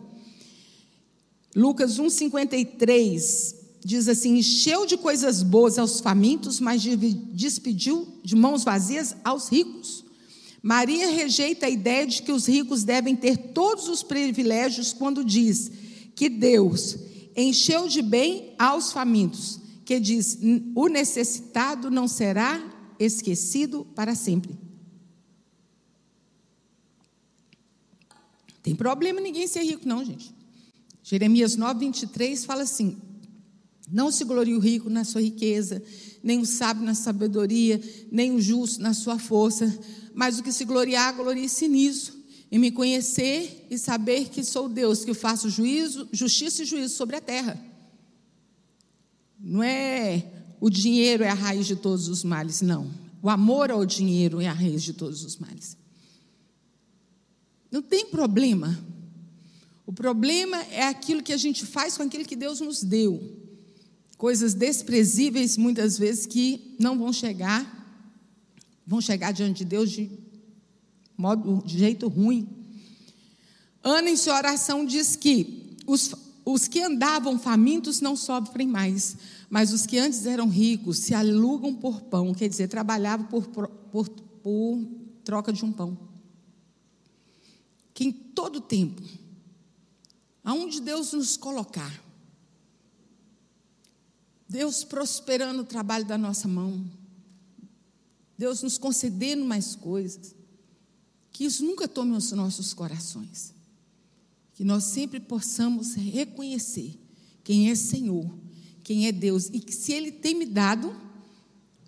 Lucas 1:53 diz assim: encheu de coisas boas aos famintos, mas despediu de mãos vazias aos ricos. Maria rejeita a ideia de que os ricos devem ter todos os privilégios quando diz: que Deus encheu de bem aos famintos, que diz: o necessitado não será esquecido para sempre. Tem problema ninguém ser rico, não, gente. Jeremias 9, 23 fala assim: Não se glorie o rico na sua riqueza, nem o sábio na sabedoria, nem o justo na sua força, mas o que se gloriar, glorie-se nisso, em me conhecer e saber que sou Deus, que faço juízo, justiça e juízo sobre a terra. Não é o dinheiro é a raiz de todos os males, não. O amor ao dinheiro é a raiz de todos os males. Não tem problema. O problema é aquilo que a gente faz com aquilo que Deus nos deu. Coisas desprezíveis, muitas vezes, que não vão chegar, vão chegar diante de Deus de modo, de jeito ruim. Ana, em sua oração, diz que os, os que andavam famintos não sofrem mais, mas os que antes eram ricos se alugam por pão, quer dizer, trabalhavam por, por, por troca de um pão. Que em todo tempo, aonde Deus nos colocar, Deus prosperando o trabalho da nossa mão, Deus nos concedendo mais coisas, que isso nunca tome os nossos corações. Que nós sempre possamos reconhecer quem é Senhor, quem é Deus, e que se Ele tem me dado,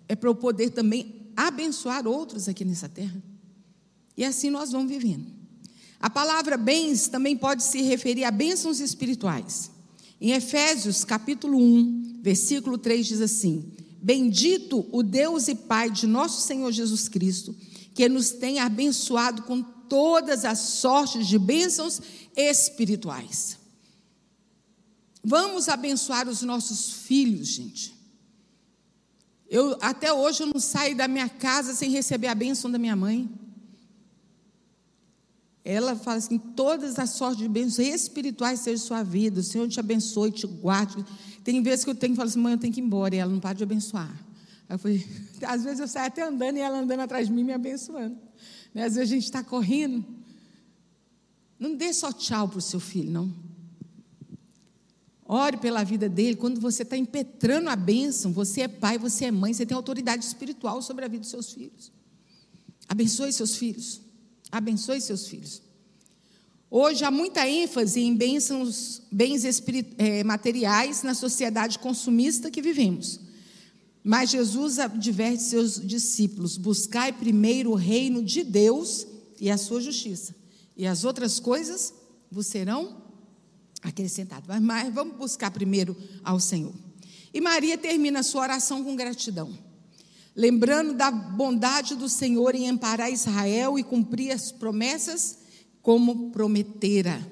é para eu poder também abençoar outros aqui nessa terra. E assim nós vamos vivendo. A palavra bens também pode se referir a bênçãos espirituais. Em Efésios, capítulo 1, versículo 3 diz assim: Bendito o Deus e Pai de nosso Senhor Jesus Cristo, que nos tem abençoado com todas as sortes de bênçãos espirituais. Vamos abençoar os nossos filhos, gente. Eu até hoje eu não saio da minha casa sem receber a bênção da minha mãe. Ela fala assim: todas as sortes de bênçãos espirituais sejam sua vida, o Senhor te abençoe, te guarde. Tem vezes que eu tenho que falar assim: mãe, eu tenho que ir embora, e ela não para de abençoar. Aí eu falei, às vezes eu saio até andando e ela andando atrás de mim me abençoando. Né? Às vezes a gente está correndo. Não dê só tchau para o seu filho, não. Ore pela vida dele. Quando você está impetrando a bênção, você é pai, você é mãe, você tem autoridade espiritual sobre a vida dos seus filhos. Abençoe seus filhos. Abençoe seus filhos. Hoje há muita ênfase em bênçãos, bens é, materiais na sociedade consumista que vivemos. Mas Jesus adverte seus discípulos: buscai primeiro o reino de Deus e a sua justiça, e as outras coisas vos serão acrescentadas. Mas, mas vamos buscar primeiro ao Senhor. E Maria termina a sua oração com gratidão, lembrando da bondade do Senhor em amparar Israel e cumprir as promessas como prometera.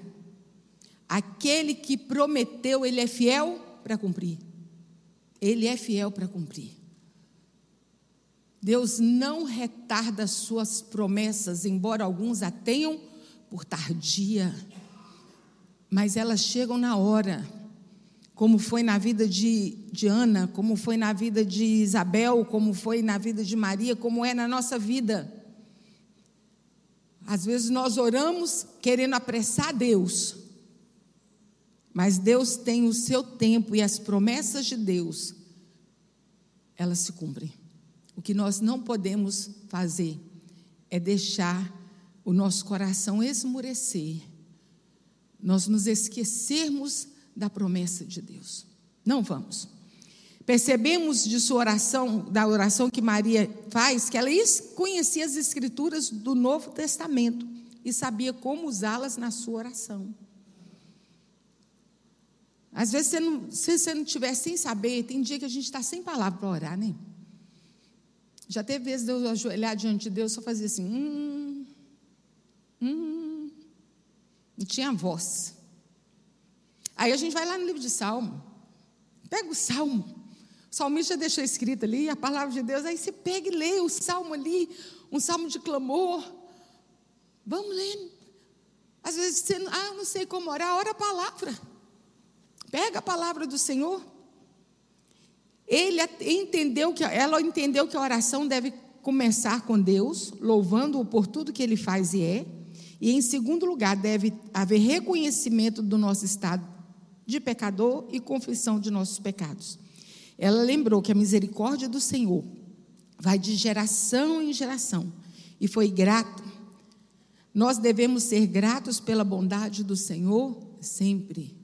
Aquele que prometeu, ele é fiel para cumprir. Ele é fiel para cumprir. Deus não retarda suas promessas, embora alguns a tenham por tardia, mas elas chegam na hora, como foi na vida de, de Ana, como foi na vida de Isabel, como foi na vida de Maria, como é na nossa vida. Às vezes nós oramos querendo apressar Deus, mas Deus tem o seu tempo e as promessas de Deus, elas se cumprem. O que nós não podemos fazer é deixar o nosso coração esmurecer, nós nos esquecermos da promessa de Deus. Não vamos. Percebemos de sua oração, da oração que Maria faz, que ela conhecia as escrituras do Novo Testamento e sabia como usá-las na sua oração. Às vezes, você não, se você não estiver sem saber, tem dia que a gente está sem palavra para orar, né? Já teve vezes de eu ajoelhar diante de Deus, só fazia assim, hum, hum, não tinha voz. Aí a gente vai lá no livro de Salmo, pega o Salmo, o salmista deixou escrito ali a palavra de Deus, aí você pega e lê o salmo ali, um salmo de clamor. Vamos ler. Às vezes você, ah, não sei como orar, ora a palavra. Pega a palavra do Senhor. Ele entendeu que ela entendeu que a oração deve começar com Deus, louvando-o por tudo que ele faz e é. E em segundo lugar, deve haver reconhecimento do nosso estado de pecador e confissão de nossos pecados. Ela lembrou que a misericórdia do Senhor vai de geração em geração e foi grato. Nós devemos ser gratos pela bondade do Senhor sempre.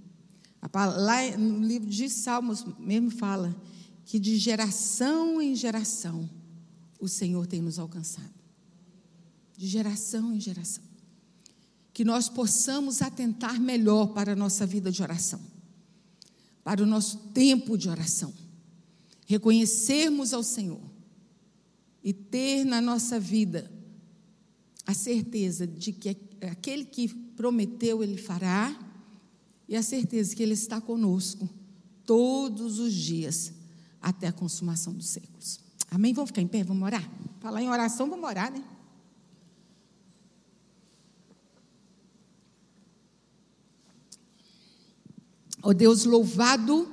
Lá no livro de Salmos mesmo fala que de geração em geração o Senhor tem nos alcançado. De geração em geração. Que nós possamos atentar melhor para a nossa vida de oração, para o nosso tempo de oração. Reconhecermos ao Senhor e ter na nossa vida a certeza de que aquele que prometeu, ele fará e a certeza que Ele está conosco todos os dias até a consumação dos séculos. Amém? Vamos ficar em pé? Vamos orar? Falar em oração, vamos orar, né? Ó oh Deus, louvado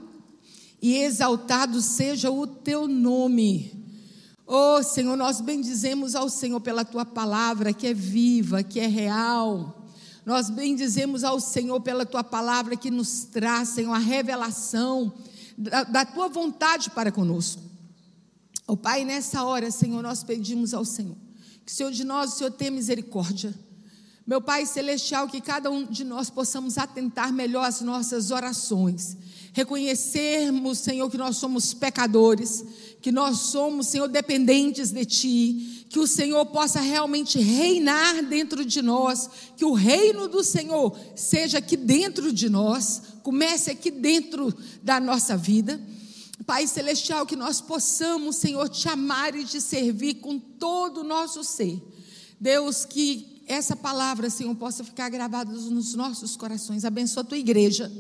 e exaltado seja o teu nome. Oh Senhor, nós bendizemos ao Senhor pela tua palavra que é viva, que é real nós bendizemos ao Senhor pela tua palavra que nos traz, Senhor, a revelação da, da tua vontade para conosco. O oh, Pai, nessa hora, Senhor, nós pedimos ao Senhor que o Senhor de nós, o Senhor tenha misericórdia. Meu Pai Celestial, que cada um de nós possamos atentar melhor às nossas orações, reconhecermos, Senhor, que nós somos pecadores, que nós somos, Senhor, dependentes de Ti, que o Senhor possa realmente reinar dentro de nós, que o reino do Senhor seja aqui dentro de nós, comece aqui dentro da nossa vida. Pai Celestial, que nós possamos, Senhor, te amar e te servir com todo o nosso ser. Deus, que essa palavra, Senhor, possa ficar gravada nos nossos corações. Abençoa a tua igreja.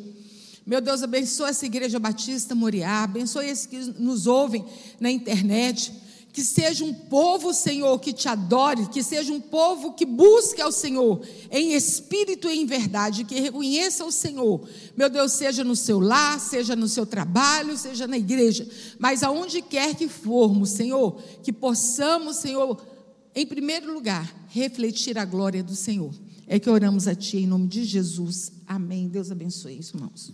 Meu Deus, abençoa essa igreja Batista Moriá, abençoa esses que nos ouvem na internet. Que seja um povo, Senhor, que te adore, que seja um povo que busque ao Senhor em espírito e em verdade, que reconheça o Senhor. Meu Deus, seja no seu lar, seja no seu trabalho, seja na igreja, mas aonde quer que formos, Senhor, que possamos, Senhor, em primeiro lugar, refletir a glória do Senhor. É que oramos a Ti em nome de Jesus. Amém. Deus abençoe irmãos.